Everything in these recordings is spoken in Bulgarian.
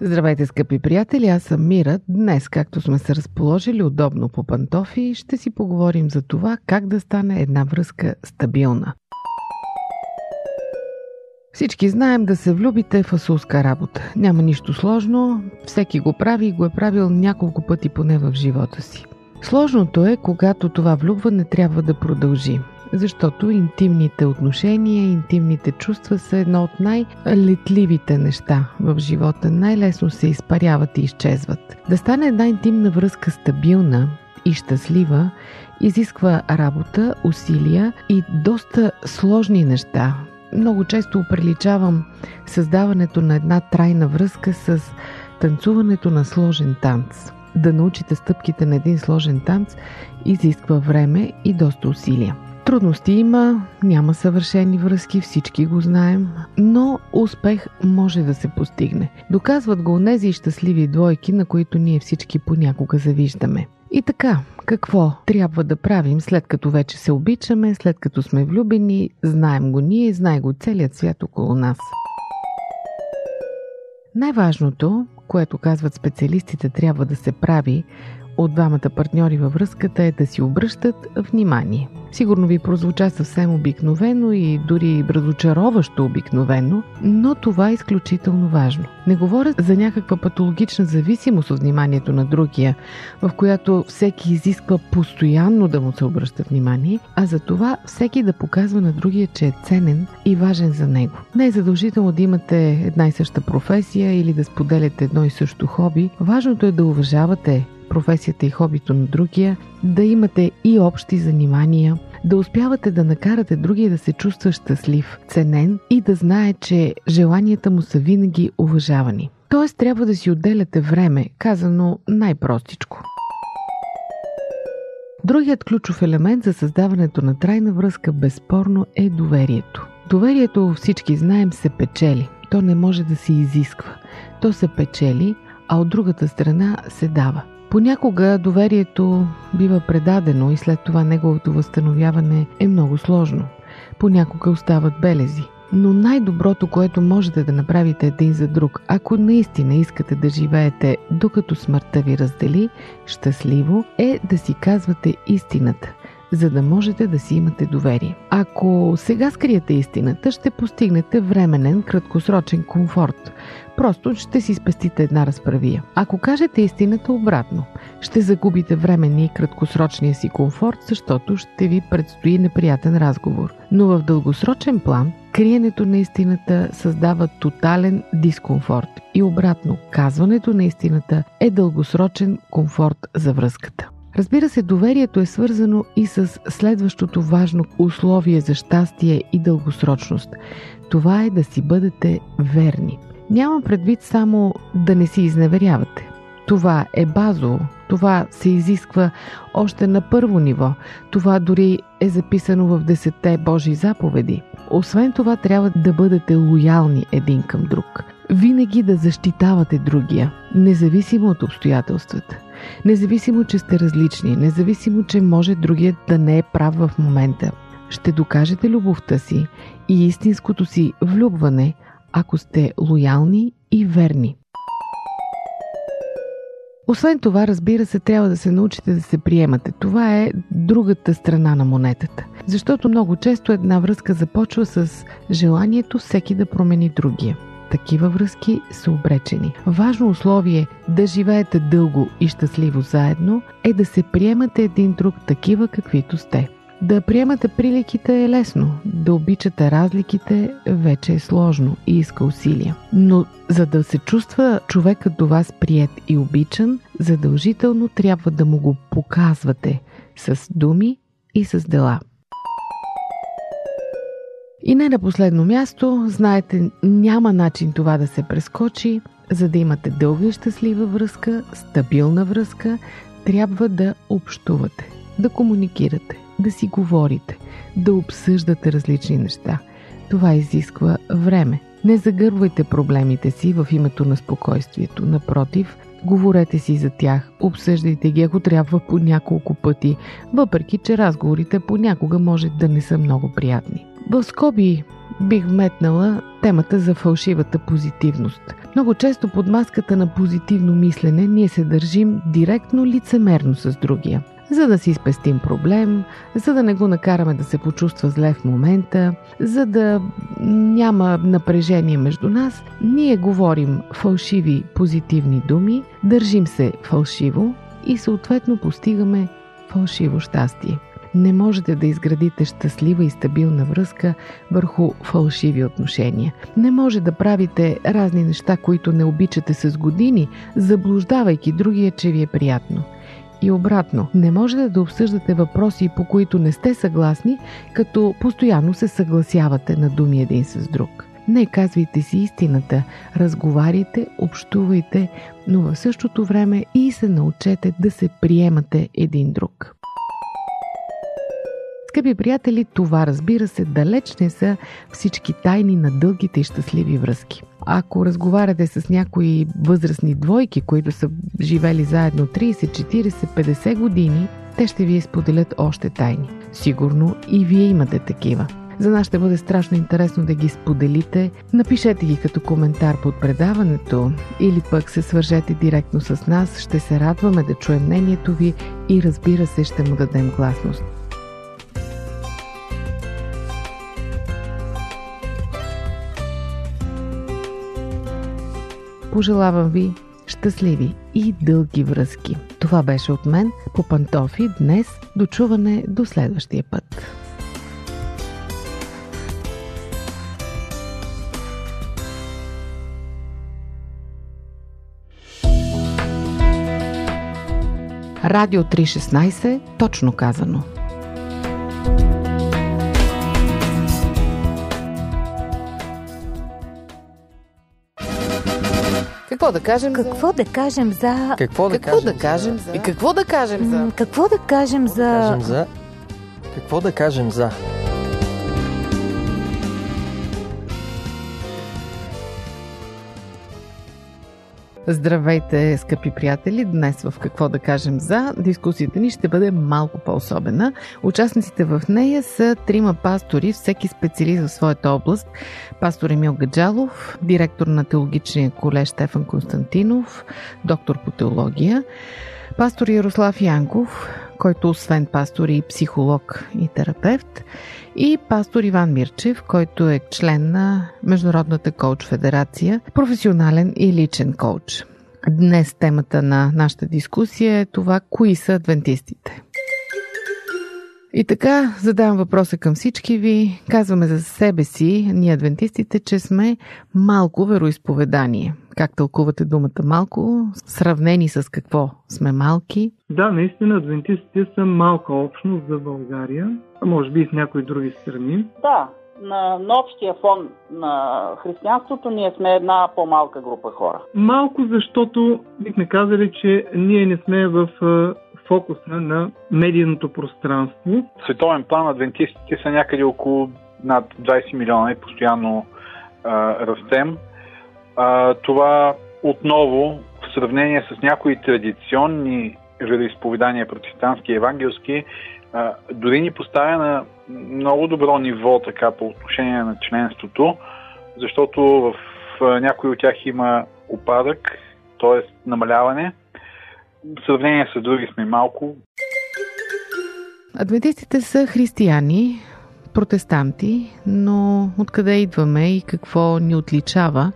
Здравейте, скъпи приятели, аз съм Мира. Днес, както сме се разположили удобно по пантофи, ще си поговорим за това как да стане една връзка стабилна. Всички знаем да се влюбите в асулска работа. Няма нищо сложно, всеки го прави и го е правил няколко пъти поне в живота си. Сложното е, когато това влюбване трябва да продължи защото интимните отношения, интимните чувства са едно от най-летливите неща в живота. Най-лесно се изпаряват и изчезват. Да стане една интимна връзка стабилна и щастлива, изисква работа, усилия и доста сложни неща. Много често приличавам създаването на една трайна връзка с танцуването на сложен танц. Да научите стъпките на един сложен танц изисква време и доста усилия. Трудности има, няма съвършени връзки, всички го знаем, но успех може да се постигне. Доказват го нези щастливи двойки, на които ние всички понякога завиждаме. И така, какво трябва да правим след като вече се обичаме, след като сме влюбени, знаем го ние, знае го целият свят около нас. Най-важното, което казват специалистите трябва да се прави, от двамата партньори във връзката е да си обръщат внимание. Сигурно ви прозвуча съвсем обикновено и дори разочароващо обикновено, но това е изключително важно. Не говоря за някаква патологична зависимост от вниманието на другия, в която всеки изисква постоянно да му се обръща внимание, а за това всеки да показва на другия, че е ценен и важен за него. Не е задължително да имате една и съща професия или да споделяте едно и също хоби. Важното е да уважавате професията и хобито на другия, да имате и общи занимания, да успявате да накарате другия да се чувства щастлив, ценен и да знае, че желанията му са винаги уважавани. Тоест трябва да си отделяте време, казано най-простичко. Другият ключов елемент за създаването на трайна връзка безспорно е доверието. Доверието всички знаем се печели. То не може да се изисква. То се печели, а от другата страна се дава. Понякога доверието бива предадено и след това неговото възстановяване е много сложно. Понякога остават белези. Но най-доброто, което можете да направите един за друг, ако наистина искате да живеете докато смъртта ви раздели, щастливо, е да си казвате истината за да можете да си имате доверие. Ако сега скриете истината, ще постигнете временен, краткосрочен комфорт. Просто ще си спестите една разправия. Ако кажете истината обратно, ще загубите временния и краткосрочния си комфорт, защото ще ви предстои неприятен разговор. Но в дългосрочен план, криенето на истината създава тотален дискомфорт и обратно, казването на истината е дългосрочен комфорт за връзката. Разбира се, доверието е свързано и с следващото важно условие за щастие и дългосрочност. Това е да си бъдете верни. Нямам предвид само да не си изневерявате. Това е базово. Това се изисква още на първо ниво. Това дори е записано в десетте Божии заповеди. Освен това, трябва да бъдете лоялни един към друг. Винаги да защитавате другия, независимо от обстоятелствата. Независимо, че сте различни, независимо, че може другият да не е прав в момента. Ще докажете любовта си и истинското си влюбване, ако сте лоялни и верни. Освен това, разбира се, трябва да се научите да се приемате. Това е другата страна на монетата. Защото много често една връзка започва с желанието всеки да промени другия такива връзки са обречени. Важно условие да живеете дълго и щастливо заедно е да се приемате един друг такива каквито сте. Да приемате приликите е лесно, да обичате разликите вече е сложно и иска усилия. Но за да се чувства човекът до вас прият и обичан, задължително трябва да му го показвате с думи и с дела. И не на последно място, знаете, няма начин това да се прескочи. За да имате дълга и щастлива връзка, стабилна връзка, трябва да общувате, да комуникирате, да си говорите, да обсъждате различни неща. Това изисква време. Не загървайте проблемите си в името на спокойствието. Напротив, говорете си за тях, обсъждайте ги, ако трябва по няколко пъти, въпреки че разговорите понякога може да не са много приятни. В скоби бих вметнала темата за фалшивата позитивност. Много често под маската на позитивно мислене ние се държим директно лицемерно с другия за да си спестим проблем, за да не го накараме да се почувства зле в момента, за да няма напрежение между нас, ние говорим фалшиви позитивни думи, държим се фалшиво и съответно постигаме фалшиво щастие. Не можете да изградите щастлива и стабилна връзка върху фалшиви отношения. Не може да правите разни неща, които не обичате с години, заблуждавайки другия, че ви е приятно – и обратно, не можете да обсъждате въпроси, по които не сте съгласни, като постоянно се съгласявате на думи един с друг. Не казвайте си истината, разговаряйте, общувайте, но в същото време и се научете да се приемате един друг. Скъпи приятели, това разбира се далеч не са всички тайни на дългите и щастливи връзки. Ако разговаряте с някои възрастни двойки, които са живели заедно 30, 40, 50 години, те ще ви изподелят още тайни. Сигурно и вие имате такива. За нас ще бъде страшно интересно да ги споделите. Напишете ги като коментар под предаването или пък се свържете директно с нас. Ще се радваме да чуем мнението ви и разбира се ще му дадем гласност. Пожелавам ви щастливи и дълги връзки. Това беше от мен по пантофи днес. Дочуване до следващия път. Радио 316, точно казано. Какво да кажем Какво да кажем за... Какво да Какво кажем да кажем за... за... И какво да кажем за... Какво да кажем за... кажем за... Какво да кажем за... Здравейте, скъпи приятели! Днес в Какво да кажем за дискусията ни ще бъде малко по-особена. Участниците в нея са трима пастори, всеки специалист в своята област. Пастор Емил Гаджалов, директор на теологичния колеж Стефан Константинов, доктор по теология, пастор Ярослав Янков, който освен пастор и психолог и терапевт, и пастор Иван Мирчев, който е член на Международната коуч федерация, професионален и личен коуч. Днес темата на нашата дискусия е това, кои са адвентистите. И така, задавам въпроса към всички ви. Казваме за себе си, ние адвентистите, че сме малко вероисповедание. Как тълкувате думата малко? Сравнени с какво сме малки? Да, наистина адвентистите са малка общност за България, а може би и в някои други страни. Да, на, на общия фон на християнството ние сме една по-малка група хора. Малко, защото бихме казали, че ние не сме в фокуса на медийното пространство. В световен план адвентистите са някъде около над 20 милиона и постоянно а, растем. А, това отново в сравнение с някои традиционни вероисповедания, протестантски и евангелски, а, дори ни поставя на много добро ниво така по отношение на членството, защото в някои от тях има опадък, т.е. намаляване. В сравнение с други сме малко. Адвентистите са християни, протестанти, но откъде идваме и какво ни отличава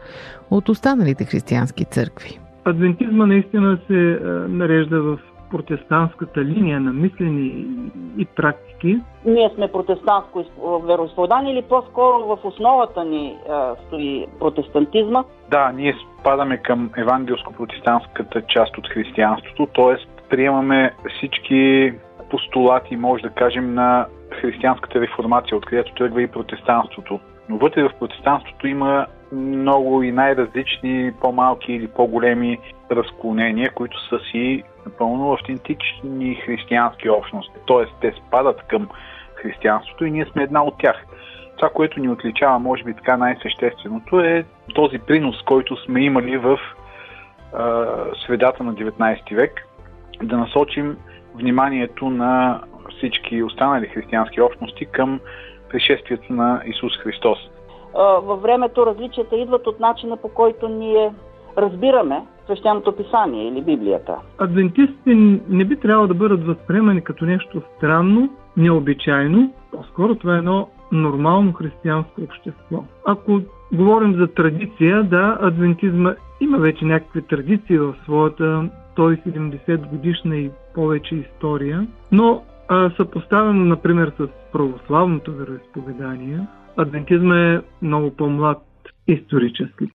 от останалите християнски църкви? Адвентизма наистина се нарежда в протестантската линия на мислене и, и практики. Ние сме протестантско вероисповедание или по-скоро в основата ни а, стои протестантизма. Да, ние спадаме към евангелско-протестантската част от християнството, т.е. приемаме всички постулати, може да кажем, на християнската реформация, откъдето тръгва и протестанството. Но вътре в протестанството има много и най-различни, по-малки или по-големи разклонения, които са си напълно автентични християнски общности. Т.е. те спадат към християнството и ние сме една от тях. Това, което ни отличава, може би така най-същественото е този принос, който сме имали в а, средата на 19 век, да насочим вниманието на всички останали християнски общности към пришествието на Исус Христос. Във времето различията идват от начина по който ние разбираме свещеното писание или Библията. Адвентистите не би трябвало да бъдат възприемани като нещо странно, необичайно. По-скоро това е едно нормално християнско общество. Ако говорим за традиция, да, адвентизма има вече някакви традиции в своята 170 годишна и повече история, но а, съпоставено, например, с православното вероисповедание, адвентизма е много по-млад исторически.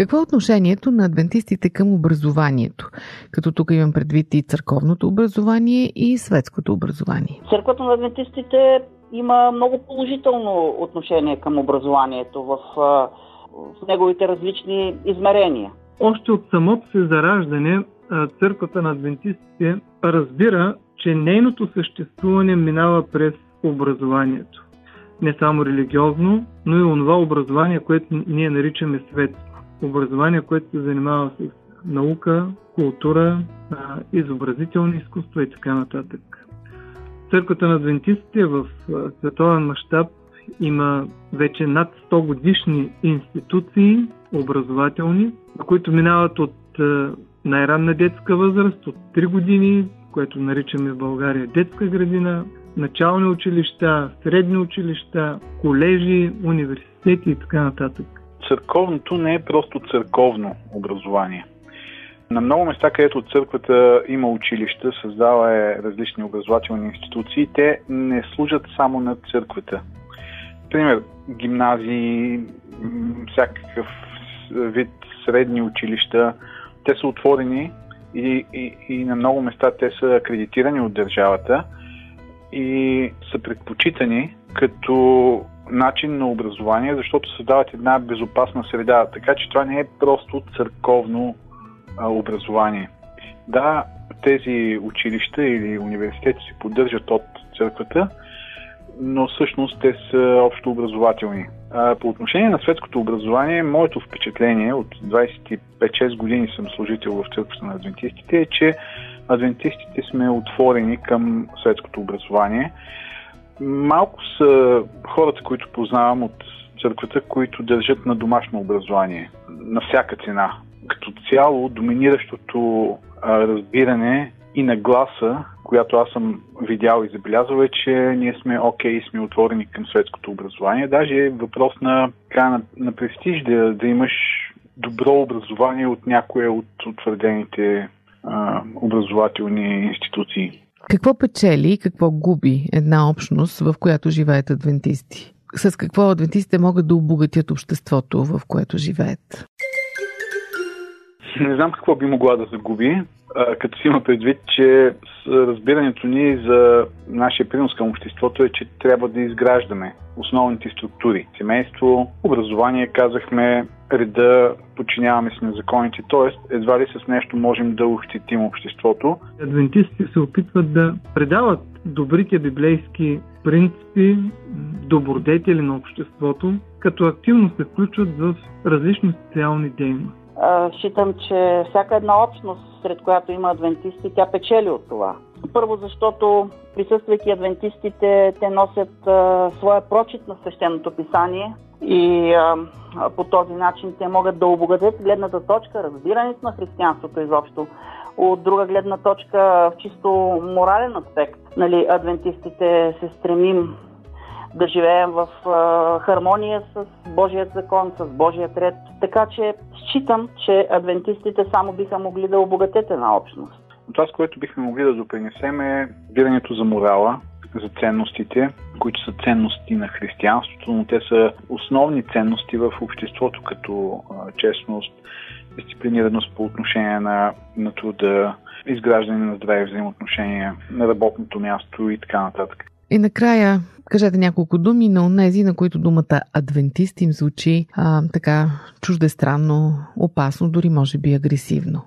Какво е отношението на адвентистите към образованието? Като тук имам предвид и църковното образование и светското образование. Църквата на адвентистите има много положително отношение към образованието в, в неговите различни измерения. Още от самото се зараждане църквата на адвентистите разбира, че нейното съществуване минава през образованието. Не само религиозно, но и онова образование, което ние наричаме светско. Образование, което се занимава с наука, култура, изобразителни изкуства и така нататък. Църквата на адвентистите в световен мащаб има вече над 100 годишни институции, образователни, които минават от най-ранна детска възраст, от 3 години, което наричаме в България детска градина, начални училища, средни училища, колежи, университети и така нататък. Църковното не е просто църковно образование. На много места, където църквата има училища, създава е различни образователни институции, те не служат само на църквата. Пример, гимназии, всякакъв вид средни училища, те са отворени и, и, и на много места те са акредитирани от държавата и са предпочитани като начин на образование, защото създават една безопасна среда. Така че това не е просто църковно а, образование. Да, тези училища или университети се поддържат от църквата, но всъщност те са общо образователни. По отношение на светското образование, моето впечатление от 25-6 години съм служител в църквата на адвентистите е, че адвентистите сме отворени към светското образование. Малко са хората, които познавам от църквата, които държат на домашно образование на всяка цена. Като цяло, доминиращото разбиране и нагласа, която аз съм видял и забелязал е, че ние сме окей okay, сме отворени към светското образование. Даже е въпрос на, на, на престиж да, да имаш добро образование от някоя от утвърдените а, образователни институции. Какво печели и какво губи една общност, в която живеят адвентисти? С какво адвентистите могат да обогатят обществото, в което живеят? Не знам какво би могла да загуби, като си има предвид, че разбирането ни за нашия принос към обществото е, че трябва да изграждаме основните структури. Семейство, образование, казахме, реда, подчиняваме се на законите, т.е. едва ли с нещо можем да ощетим обществото. Адвентистите се опитват да предават добрите библейски принципи, добродетели на обществото, като активно се включват в различни социални дейности. Считам, че всяка една общност, сред която има адвентисти, тя печели от това. Първо, защото присъствайки адвентистите, те носят а, своя прочит на свещеното писание и а, по този начин те могат да обогатят гледната точка, разбирането на християнството изобщо. От друга гледна точка, в чисто морален аспект, нали, адвентистите се стремим да живеем в а, хармония с Божият закон, с Божият ред. Така че считам, че адвентистите само биха могли да обогатят една общност. Това, с което бихме могли да допринесем е вирането за морала, за ценностите, които са ценности на християнството, но те са основни ценности в обществото, като честност, дисциплинираност по отношение на, на труда, изграждане на здрави взаимоотношения на работното място и така нататък. И накрая, кажете няколко думи на онези, на които думата адвентист им звучи а, така чуждестранно, опасно, дори може би агресивно.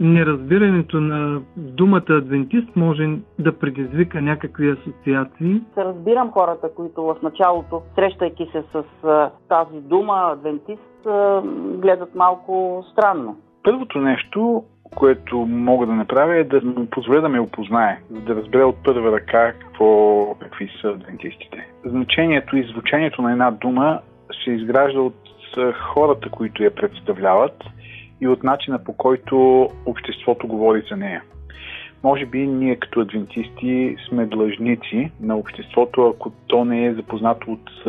Неразбирането на думата адвентист може да предизвика някакви асоциации. Се разбирам хората, които в началото, срещайки се с тази дума адвентист, гледат малко странно. Първото нещо, което мога да направя е да му позволя да ме опознае, за да разбере от първа ръка какво, какви са адвентистите. Значението и звучението на една дума се изгражда от хората, които я представляват и от начина по който обществото говори за нея. Може би ние като адвентисти сме длъжници на обществото, ако то не е запознато от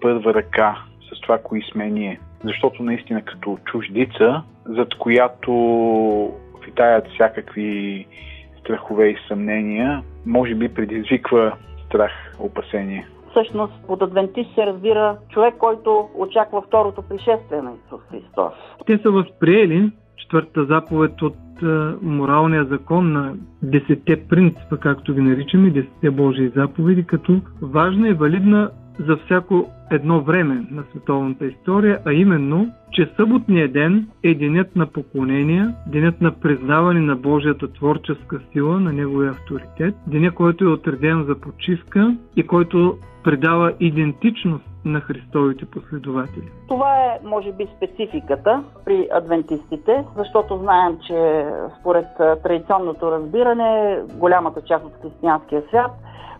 първа ръка с това, кои сме ние. Защото наистина като чуждица, зад която витаят всякакви страхове и съмнения, може би предизвиква страх, опасение. Всъщност под адвентист се разбира човек, който очаква второто пришествие на Исус Христос. Те са възприели четвъртата заповед от е, моралния закон на десетте принципа, както ги наричаме, десетте Божии заповеди, като важна и валидна за всяко едно време на световната история, а именно, че съботният ден е денят на поклонение, денят на признаване на Божията творческа сила, на Неговия авторитет, деня, който е отреден за почивка и който придава идентичност на Христовите последователи. Това е, може би, спецификата при адвентистите, защото знаем, че според традиционното разбиране, голямата част от християнския свят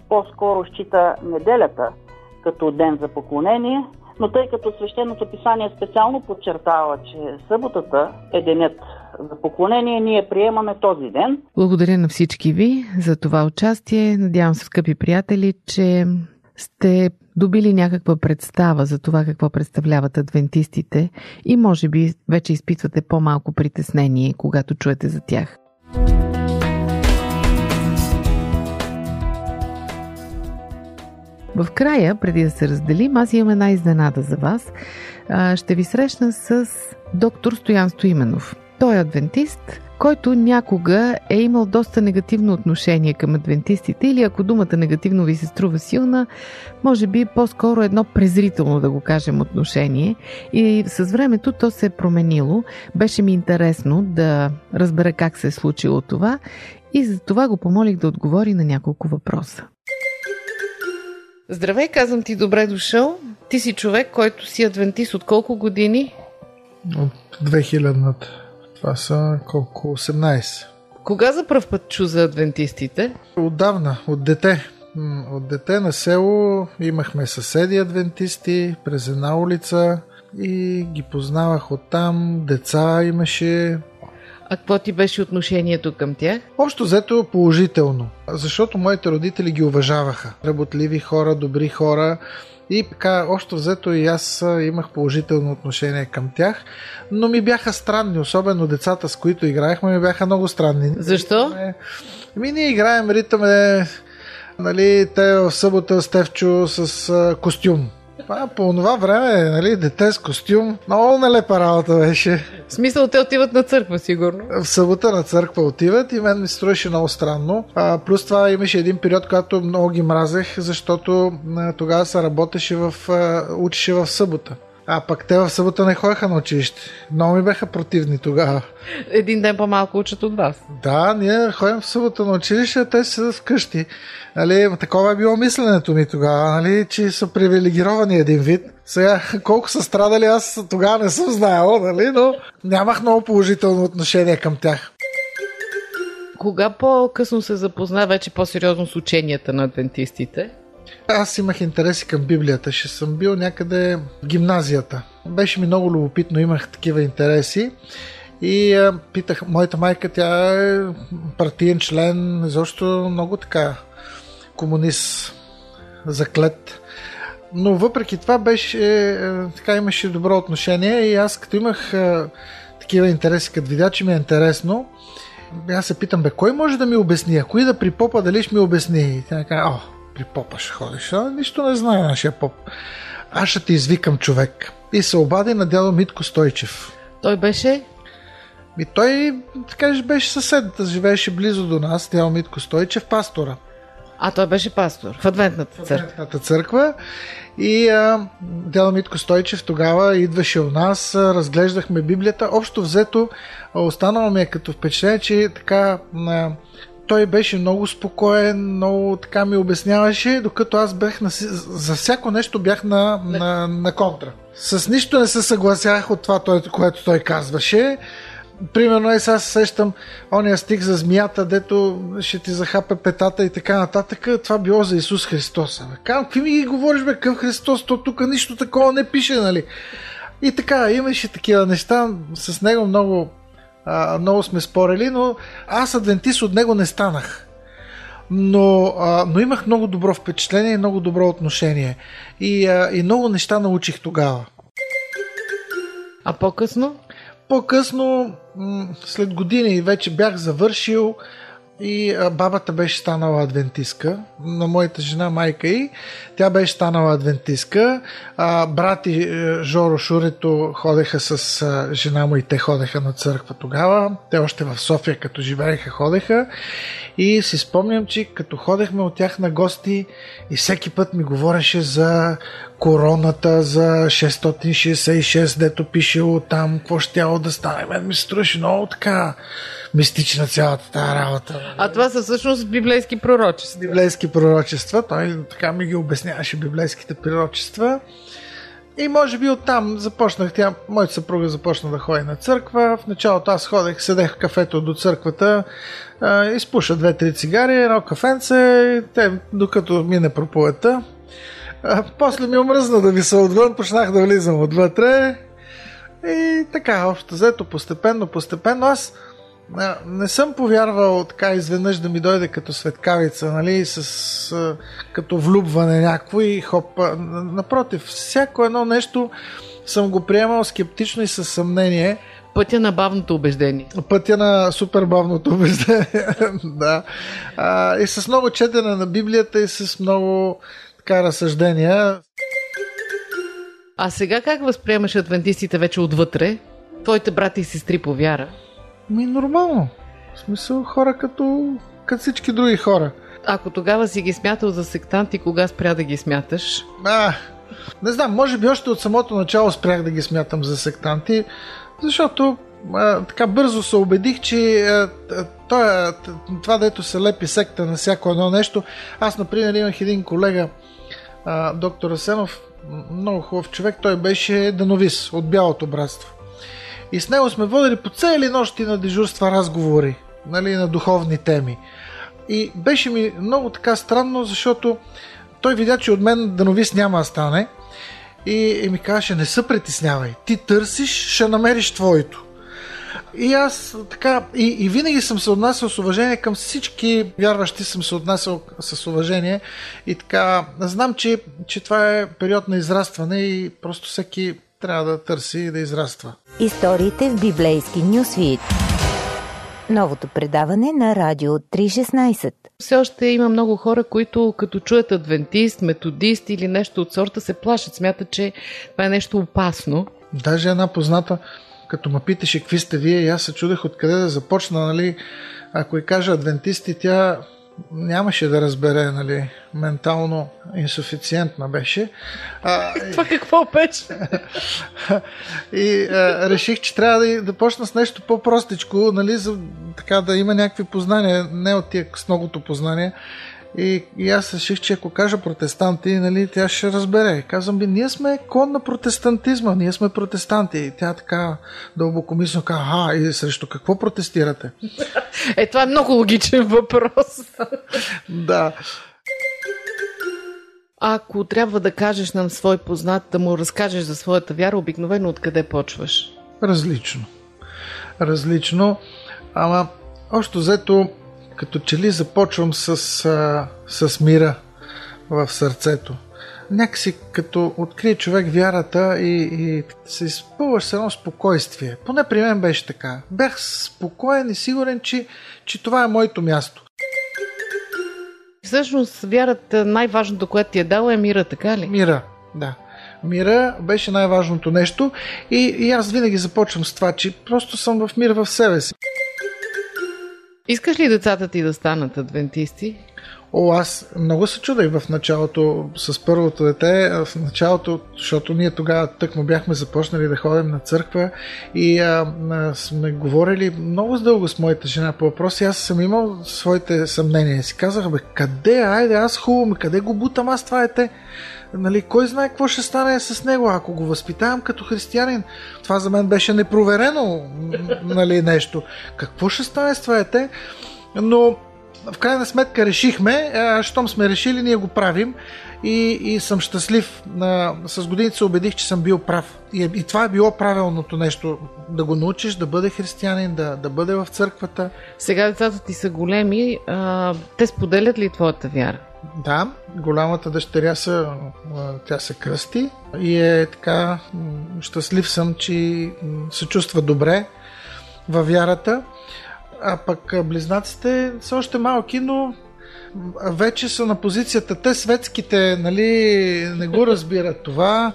по-скоро счита неделята като ден за поклонение, но тъй като свещеното писание специално подчертава, че съботата е денят за поклонение, ние приемаме този ден. Благодаря на всички ви за това участие. Надявам се, скъпи приятели, че сте добили някаква представа за това какво представляват адвентистите и може би вече изпитвате по-малко притеснение, когато чуете за тях. В края, преди да се разделим, аз имам една изненада за вас. Ще ви срещна с доктор Стоян Стоименов. Той е адвентист, който някога е имал доста негативно отношение към адвентистите или ако думата негативно ви се струва силна, може би по-скоро едно презрително, да го кажем, отношение. И с времето то се е променило. Беше ми интересно да разбера как се е случило това и за това го помолих да отговори на няколко въпроса. Здравей, казвам ти добре дошъл. Ти си човек, който си адвентист от колко години? От 2000-та. Това са колко? 18. Кога за първ път чу за адвентистите? Отдавна, от дете. От дете на село имахме съседи адвентисти през една улица и ги познавах оттам. Деца имаше, а какво ти беше отношението към тях? Общо взето положително, защото моите родители ги уважаваха. Работливи хора, добри хора. И така, още взето и аз имах положително отношение към тях, но ми бяха странни, особено децата, с които играехме, ми бяха много странни. Защо? Ми ние играем ритъм, нали, те в събота Стевчо с костюм. Това по това време, нали, дете с костюм, много нелепа работа беше. В смисъл, те отиват на църква, сигурно. В събота на църква отиват и мен ми строеше много странно. А, плюс това имаше един период, когато много ги мразех, защото а, тогава се работеше в, а, учеше в събота. А пък те в събота не ходеха на училище. Много ми бяха противни тогава. Един ден по-малко учат от вас. Да, ние ходим в събота на училище, а те са вкъщи. Нали, такова е било мисленето ми тогава, нали, че са привилегировани един вид. Сега, колко са страдали, аз тогава не съм знаел, нали, но нямах много положително отношение към тях. Кога по-късно се запозна вече по-сериозно с ученията на адвентистите? Аз имах интереси към Библията. Ще съм бил някъде в гимназията. Беше ми много любопитно, имах такива интереси. И а, питах, моята майка, тя е партиен член, защо много така комунист заклет. Но въпреки това беше, е, така имаше добро отношение и аз като имах е, такива интереси, като видя, че ми е интересно, аз се питам, бе, кой може да ми обясни? Ако и да при попа, дали ще ми обясни? И тя каза, о, при попа ще ходиш. А, нищо не знае нашия поп. Аз ще те извикам човек. И се обади на дядо Митко Стойчев. Той беше? И той, така беше съсед, живееше близо до нас, дядо Митко Стойчев, пастора. А той беше пастор в Адвентната църква. Адвентната църква. И а, Дела Митко Стойчев тогава идваше у нас, разглеждахме Библията. Общо взето, останало ми е като впечатление, че така а, той беше много спокоен, много така ми обясняваше, докато аз бях на, за всяко нещо бях на, на, на контра. С нищо не се съгласях от това, което той казваше. Примерно е сега сещам ония стих за змията, дето ще ти захапе петата и така нататък. Това било за Исус Христос. Кам, какви ми ги говориш, бе, към Христос? То тук нищо такова не пише, нали? И така, имаше такива неща. С него много, а, много сме спорили, но аз адвентист от него не станах. Но, а, но имах много добро впечатление и много добро отношение. И, а, и много неща научих тогава. А по-късно? По-късно, след години вече бях завършил и бабата беше станала адвентистка на моята жена, майка и тя беше станала адвентистка. А, брати е, Жоро Шурето ходеха с жена му и те ходеха на църква тогава. Те още в София, като живееха, ходеха. И си спомням, че като ходехме от тях на гости и всеки път ми говореше за короната, за 666, дето пишело там, какво ще тяло да стане. Мен ми се струваше много така мистична цялата тази работа. А това са всъщност библейски пророчества. Библейски пророчества. Той така ми ги обясняваше библейските пророчества. И може би оттам започнах, тя, моята съпруга започна да ходи на църква. В началото аз ходех, седех в кафето до църквата, изпуша две-три цигари, едно кафенце, те, докато мине проповедта. После ми омръзна да ви се отвън, почнах да влизам отвътре. И така, общо взето, постепенно, постепенно. Аз не съм повярвал така изведнъж да ми дойде като светкавица, нали, с, като влюбване някакво и хоп. Напротив, всяко едно нещо съм го приемал скептично и със съмнение. Пътя на бавното убеждение. Пътя на супер бавното убеждение, да. А, и с много четене на Библията и с много така разсъждения. А сега как възприемаш адвентистите вече отвътре? Твоите брати и сестри по вяра? Ми нормално. В смисъл хора като, като всички други хора. Ако тогава си ги смятал за сектанти, кога спря да ги смяташ? А, не знам, може би още от самото начало спрях да ги смятам за сектанти, защото а, така бързо се убедих, че а, това, това, дето се лепи секта на всяко едно нещо. Аз, например, имах един колега, а, доктор Асенов, много хубав човек, той беше дановис от Бялото братство. И с него сме водили по цели нощи на дежурства разговори, нали, на духовни теми. И беше ми много така странно, защото той видя, че от мен дановис няма да стане. И, и ми казаше, не се притеснявай. Ти търсиш, ще намериш твоето. И аз така, и, и винаги съм се отнасял с уважение към всички вярващи, съм се отнасял с уважение и така, знам, че, че това е период на израстване и просто всеки трябва да търси и да израства. Историите в библейски нюсвит. Новото предаване на Радио 316. Все още има много хора, които като чуят адвентист, методист или нещо от сорта се плашат, смятат, че това е нещо опасно. Даже една позната, като ме питаше какви сте вие, и аз се чудех откъде да започна, нали, ако и кажа адвентисти, тя нямаше да разбере, нали, ментално инсуфициентна беше. А, Това какво беше? и а, реших, че трябва да, да почна с нещо по-простичко, нали, за така да има някакви познания, не от тия с многото познания. И, и аз реших, че ако кажа протестанти, нали, тя ще разбере. Казвам би, ние сме кон на протестантизма, ние сме протестанти. И тя така дълбокомислено казва, а, и срещу какво протестирате? Е, това е много логичен въпрос. да. Ако трябва да кажеш нам свой познат, да му разкажеш за своята вяра, обикновено откъде почваш? Различно. Различно. Ама, още взето, като че ли започвам с, а, с мира в сърцето. Някакси като открие човек вярата и, и се изпълваш с едно спокойствие. Поне при мен беше така. Бях спокоен и сигурен, че, че това е моето място. Всъщност, вярата, най-важното, което ти е дала е мира, така ли? Мира, да. Мира беше най-важното нещо и, и аз винаги започвам с това, че просто съм в мир в себе си. Искаш ли децата ти да станат адвентисти? О, аз много се чудех в началото с първото дете, в началото, защото ние тогава тък му бяхме започнали да ходим на църква и а, а, сме говорили много дълго с моята жена по въпроси. Аз съм имал своите съмнения. Си казах, бе, къде, айде, аз хубаво, къде го бутам аз това дете? Нали, кой знае какво ще стане с него, ако го възпитавам като християнин. Това за мен беше непроверено нали, нещо. Какво ще стане с това дете? Но в крайна сметка решихме, а, щом сме решили, ние го правим и, и съм щастлив. А, с годините се убедих, че съм бил прав. И, и това е било правилното нещо. Да го научиш, да бъде християнин, да, да бъде в църквата. Сега децата ти са големи. А, те споделят ли твоята вяра? Да, голямата дъщеря са, тя се кръсти и е така, щастлив съм, че се чувства добре във вярата. А пък близнаците са още малки, но вече са на позицията. Те светските, нали, не го разбират това.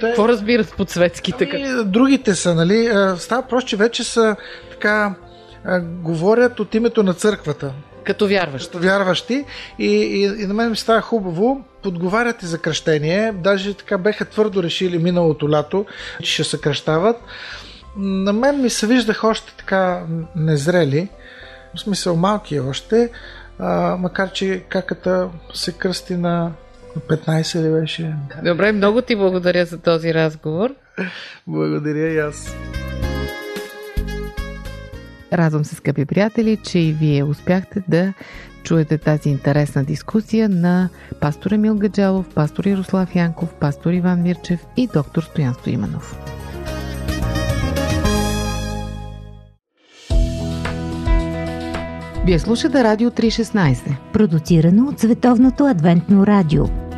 Те, Какво разбират под светските? Ами, другите са, нали, става просто, че вече са така, говорят от името на църквата. Като вярващи. Като вярващи. И, и, и на мен ми става хубаво. Подговарят и за кръщение. Даже така беха твърдо решили миналото лято, че ще се кръщават. На мен ми се виждах още така незрели. В смисъл малки още. А, макар, че каката се кръсти на 15 ли беше? Добре, много ти благодаря за този разговор. Благодаря и аз. Радвам се, скъпи приятели, че и вие успяхте да чуете тази интересна дискусия на пастор Емил Гаджалов, пастор Ярослав Янков, пастор Иван Мирчев и доктор Стоян Стоиманов. Вие слушате Радио 316, продуцирано от Световното адвентно радио –